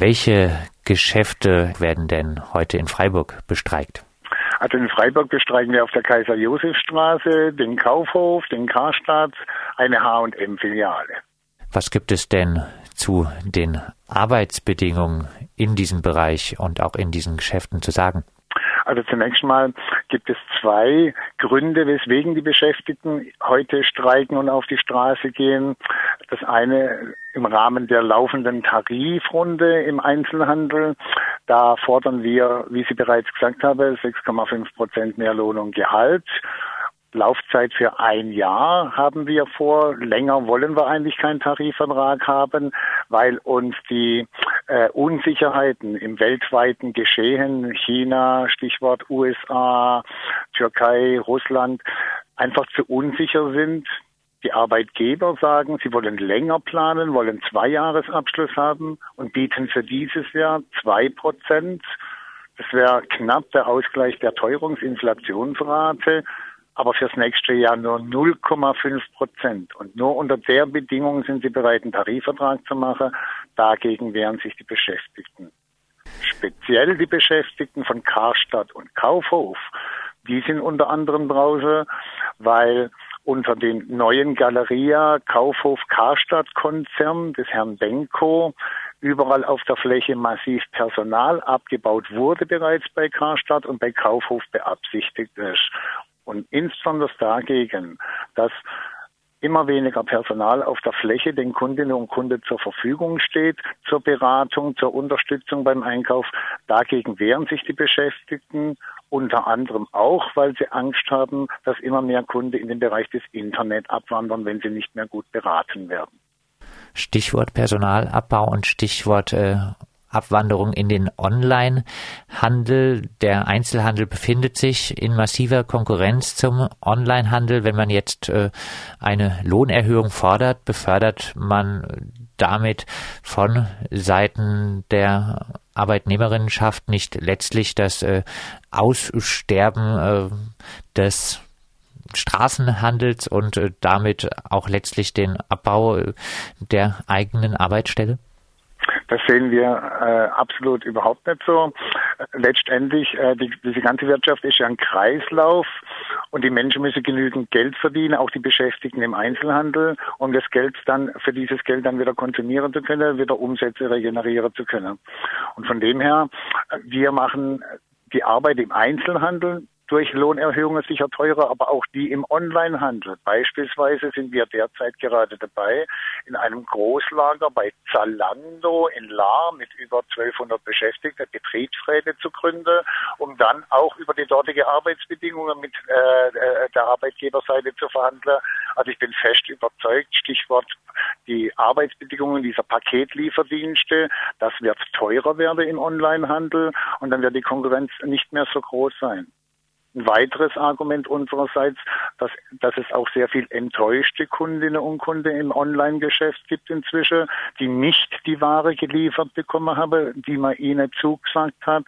Welche Geschäfte werden denn heute in Freiburg bestreikt? Also in Freiburg bestreiken wir auf der Kaiser-Josef-Straße den Kaufhof, den Karstadt, eine H&M-Filiale. Was gibt es denn zu den Arbeitsbedingungen in diesem Bereich und auch in diesen Geschäften zu sagen? Also zunächst mal gibt es zwei Gründe, weswegen die Beschäftigten heute streiken und auf die Straße gehen. Das eine im Rahmen der laufenden Tarifrunde im Einzelhandel. Da fordern wir, wie Sie bereits gesagt haben, 6,5 Prozent mehr Lohn und Gehalt. Laufzeit für ein Jahr haben wir vor. Länger wollen wir eigentlich keinen Tarifvertrag haben, weil uns die äh, Unsicherheiten im weltweiten Geschehen, China, Stichwort USA, Türkei, Russland, einfach zu unsicher sind. Die Arbeitgeber sagen, sie wollen länger planen, wollen zwei Jahresabschluss haben und bieten für dieses Jahr zwei Prozent. Das wäre knapp der Ausgleich der Teuerungsinflationsrate aber fürs nächste Jahr nur 0,5 Prozent. Und nur unter der Bedingung sind sie bereit, einen Tarifvertrag zu machen. Dagegen wehren sich die Beschäftigten. Speziell die Beschäftigten von Karstadt und Kaufhof, die sind unter anderem draußen, weil unter dem neuen Galeria Kaufhof Karstadt Konzern des Herrn Benko überall auf der Fläche massiv Personal abgebaut wurde bereits bei Karstadt und bei Kaufhof beabsichtigt ist. Und insbesondere dagegen, dass immer weniger Personal auf der Fläche den Kundinnen und Kunden zur Verfügung steht, zur Beratung, zur Unterstützung beim Einkauf. Dagegen wehren sich die Beschäftigten unter anderem auch, weil sie Angst haben, dass immer mehr Kunden in den Bereich des Internet abwandern, wenn sie nicht mehr gut beraten werden. Stichwort Personalabbau und Stichwort äh, Abwanderung in den Online-Handel. Der Einzelhandel befindet sich in massiver Konkurrenz zum Online-Handel. Wenn man jetzt äh, eine Lohnerhöhung fordert, befördert man damit von Seiten der Arbeitnehmerinnenschaft nicht letztlich das äh, Aussterben äh, des Straßenhandels und damit auch letztlich den Abbau der eigenen Arbeitsstelle? Das sehen wir äh, absolut überhaupt nicht so. Letztendlich, äh, die, diese ganze Wirtschaft ist ja ein Kreislauf und die Menschen müssen genügend Geld verdienen, auch die Beschäftigten im Einzelhandel, um das Geld dann, für dieses Geld dann wieder konsumieren zu können, wieder Umsätze regenerieren zu können. Und von dem her, wir machen die Arbeit im Einzelhandel durch Lohnerhöhungen sicher teurer, aber auch die im Onlinehandel. Beispielsweise sind wir derzeit gerade dabei, in einem Großlager bei Zalando in Lahr mit über 1200 Beschäftigten Betriebsräte zu gründen, um dann auch über die dortige Arbeitsbedingungen mit äh, äh, der Arbeitgeberseite zu verhandeln. Also ich bin fest überzeugt, Stichwort die Arbeitsbedingungen dieser Paketlieferdienste, das wird teurer werden im Onlinehandel und dann wird die Konkurrenz nicht mehr so groß sein. Ein weiteres Argument unsererseits, dass, dass es auch sehr viel enttäuschte Kundinnen und Kunden im Online-Geschäft gibt inzwischen, die nicht die Ware geliefert bekommen haben, die man ihnen zugesagt hat,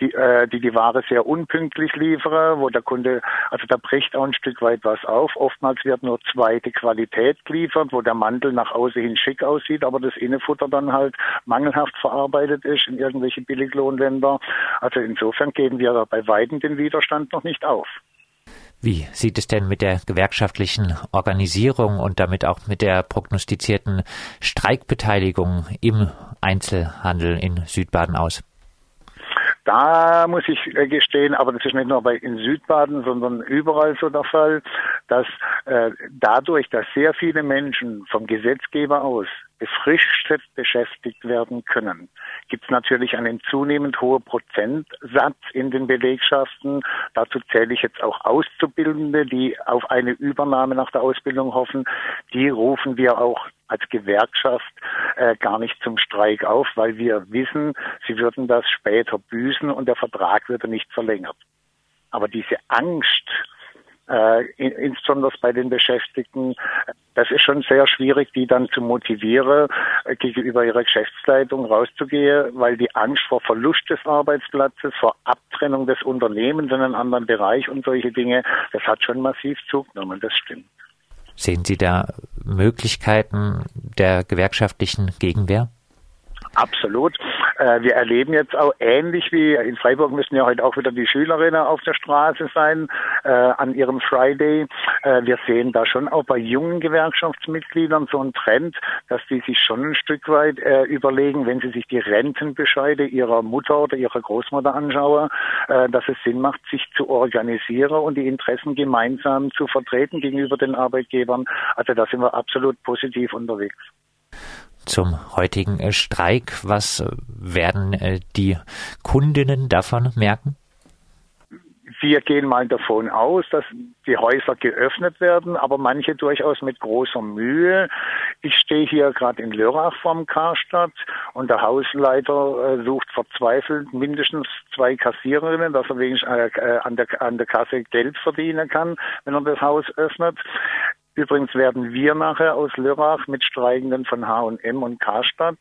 die, äh, die die Ware sehr unpünktlich liefern, wo der Kunde, also da bricht auch ein Stück weit was auf. Oftmals wird nur zweite Qualität geliefert, wo der Mantel nach außen hin schick aussieht, aber das Innenfutter dann halt mangelhaft verarbeitet ist in irgendwelche Billiglohnländer. Also insofern geben wir da bei Weitem den Widerstand noch nicht auf. Wie sieht es denn mit der gewerkschaftlichen Organisierung und damit auch mit der prognostizierten Streikbeteiligung im Einzelhandel in Südbaden aus? Da muss ich gestehen, aber das ist nicht nur in Südbaden, sondern überall so der Fall, dass äh, dadurch, dass sehr viele Menschen vom Gesetzgeber aus befristet beschäftigt werden können, gibt es natürlich einen zunehmend hohen Prozentsatz in den Belegschaften. Dazu zähle ich jetzt auch Auszubildende, die auf eine Übernahme nach der Ausbildung hoffen. Die rufen wir auch als Gewerkschaft äh, gar nicht zum Streik auf, weil wir wissen, sie würden das später büßen und der Vertrag würde nicht verlängert. Aber diese Angst, äh, insbesondere bei den Beschäftigten, das ist schon sehr schwierig, die dann zu motivieren, äh, gegenüber ihrer Geschäftsleitung rauszugehen, weil die Angst vor Verlust des Arbeitsplatzes, vor Abtrennung des Unternehmens in einen anderen Bereich und solche Dinge, das hat schon massiv zugenommen, das stimmt. Sehen Sie da Möglichkeiten der gewerkschaftlichen Gegenwehr? Absolut. Äh, wir erleben jetzt auch ähnlich wie in Freiburg müssen ja heute auch wieder die Schülerinnen auf der Straße sein äh, an ihrem Friday. Äh, wir sehen da schon auch bei jungen Gewerkschaftsmitgliedern so einen Trend, dass die sich schon ein Stück weit äh, überlegen, wenn sie sich die Rentenbescheide ihrer Mutter oder ihrer Großmutter anschauen, äh, dass es Sinn macht, sich zu organisieren und die Interessen gemeinsam zu vertreten gegenüber den Arbeitgebern. Also da sind wir absolut positiv unterwegs zum heutigen äh, Streik. Was äh, werden äh, die Kundinnen davon merken? Wir gehen mal davon aus, dass die Häuser geöffnet werden, aber manche durchaus mit großer Mühe. Ich stehe hier gerade in Lörrach vorm Karstadt und der Hausleiter sucht verzweifelt mindestens zwei Kassiererinnen, dass er wenigstens an, der, an der Kasse Geld verdienen kann, wenn er das Haus öffnet. Übrigens werden wir nachher aus Lörrach mit Streikenden von H&M und Karstadt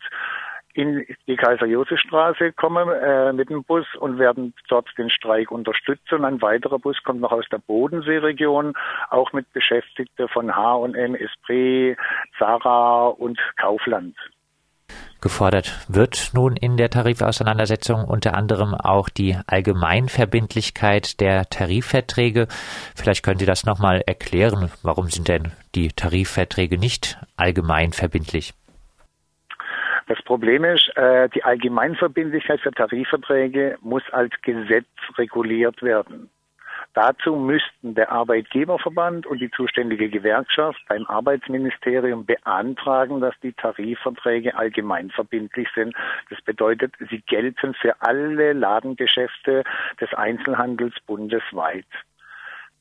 in die Kaiser-Josef-Straße kommen äh, mit dem Bus und werden dort den Streik unterstützen. ein weiterer Bus kommt noch aus der Bodenseeregion, auch mit Beschäftigten von H&M, Esprit, Zara und Kaufland. Gefordert wird nun in der Tarifauseinandersetzung unter anderem auch die Allgemeinverbindlichkeit der Tarifverträge. Vielleicht können Sie das nochmal erklären. Warum sind denn die Tarifverträge nicht allgemeinverbindlich? Das Problem ist, äh, die Allgemeinverbindlichkeit für Tarifverträge muss als Gesetz reguliert werden. Dazu müssten der Arbeitgeberverband und die zuständige Gewerkschaft beim Arbeitsministerium beantragen, dass die Tarifverträge allgemein verbindlich sind. Das bedeutet, sie gelten für alle Ladengeschäfte des Einzelhandels bundesweit.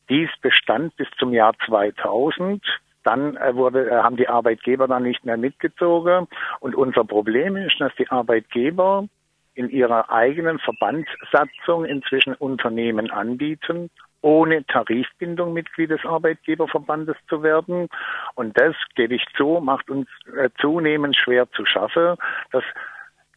Dies bestand bis zum Jahr 2000 dann äh, wurde, äh, haben die Arbeitgeber dann nicht mehr mitgezogen. Und unser Problem ist, dass die Arbeitgeber in ihrer eigenen Verbandssatzung inzwischen Unternehmen anbieten, ohne Tarifbindung Mitglied des Arbeitgeberverbandes zu werden. Und das, gebe ich zu, macht uns äh, zunehmend schwer zu schaffen, dass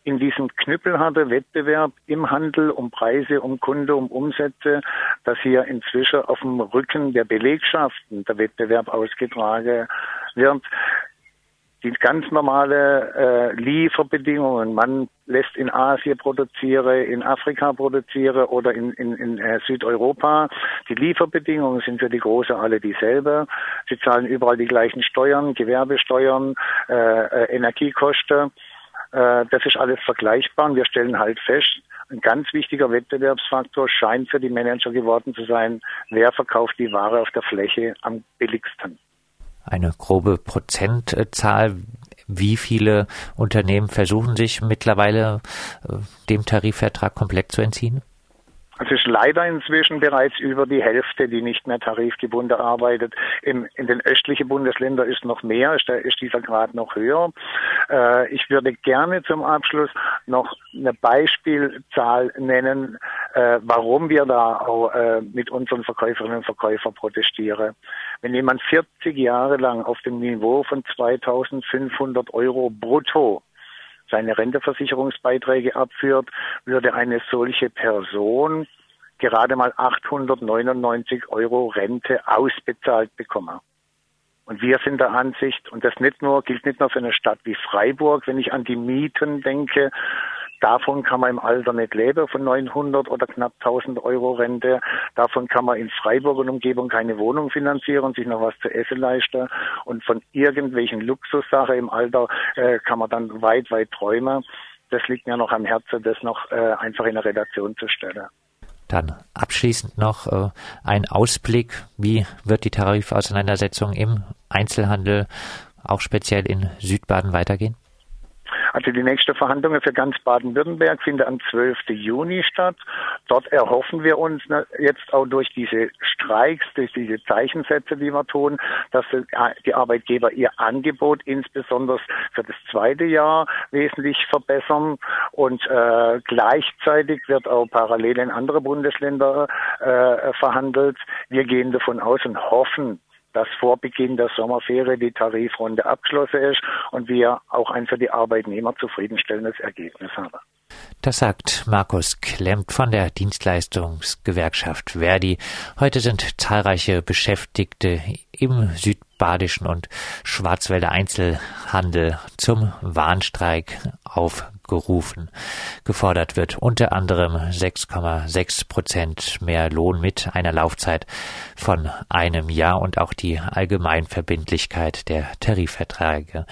in diesem knüppelharten Wettbewerb im Handel um Preise, um Kunde, um Umsätze, dass hier inzwischen auf dem Rücken der Belegschaften der Wettbewerb ausgetragen wird die ganz normale äh, Lieferbedingungen. Man lässt in Asien produzieren, in Afrika produzieren oder in, in, in äh, Südeuropa. Die Lieferbedingungen sind für die Große alle dieselbe. Sie zahlen überall die gleichen Steuern, Gewerbesteuern, äh, äh, Energiekosten. Äh, das ist alles vergleichbar und wir stellen halt fest, ein ganz wichtiger Wettbewerbsfaktor scheint für die Manager geworden zu sein, wer verkauft die Ware auf der Fläche am billigsten eine grobe Prozentzahl, wie viele Unternehmen versuchen sich mittlerweile äh, dem Tarifvertrag komplett zu entziehen? Es ist leider inzwischen bereits über die Hälfte, die nicht mehr tarifgebunden arbeitet. In, in den östlichen Bundesländern ist noch mehr, ist, der, ist dieser Grad noch höher. Äh, ich würde gerne zum Abschluss noch eine Beispielzahl nennen, äh, warum wir da auch äh, mit unseren Verkäuferinnen und Verkäufern protestieren. Wenn jemand 40 Jahre lang auf dem Niveau von 2500 Euro brutto seine Renteversicherungsbeiträge abführt, würde eine solche Person gerade mal 899 Euro Rente ausbezahlt bekommen. Und wir sind der Ansicht, und das nicht nur, gilt nicht nur für eine Stadt wie Freiburg, wenn ich an die Mieten denke, Davon kann man im Alter nicht leben, von 900 oder knapp 1000 Euro Rente. Davon kann man in Freiburg und Umgebung keine Wohnung finanzieren sich noch was zu essen leisten. Und von irgendwelchen Luxussachen im Alter äh, kann man dann weit, weit träumen. Das liegt mir noch am Herzen, das noch äh, einfach in eine Redaktion zu stellen. Dann abschließend noch äh, ein Ausblick. Wie wird die Tarifauseinandersetzung im Einzelhandel auch speziell in Südbaden weitergehen? Also die nächste Verhandlungen für ganz Baden-Württemberg finden am 12. Juni statt. Dort erhoffen wir uns jetzt auch durch diese Streiks, durch diese Zeichensätze, die wir tun, dass die Arbeitgeber ihr Angebot insbesondere für das zweite Jahr wesentlich verbessern und äh, gleichzeitig wird auch parallel in andere Bundesländer äh, verhandelt. Wir gehen davon aus und hoffen, dass vor Beginn der Sommerferie die Tarifrunde abgeschlossen ist und wir auch ein für die Arbeitnehmer zufriedenstellendes Ergebnis haben. Das sagt Markus Klemmt von der Dienstleistungsgewerkschaft Verdi. Heute sind zahlreiche Beschäftigte im südbadischen und Schwarzwälder Einzelhandel zum Warnstreik aufgerufen aufgerufen. Gefordert wird unter anderem 6,6 Prozent mehr Lohn mit einer Laufzeit von einem Jahr und auch die Allgemeinverbindlichkeit der Tarifverträge.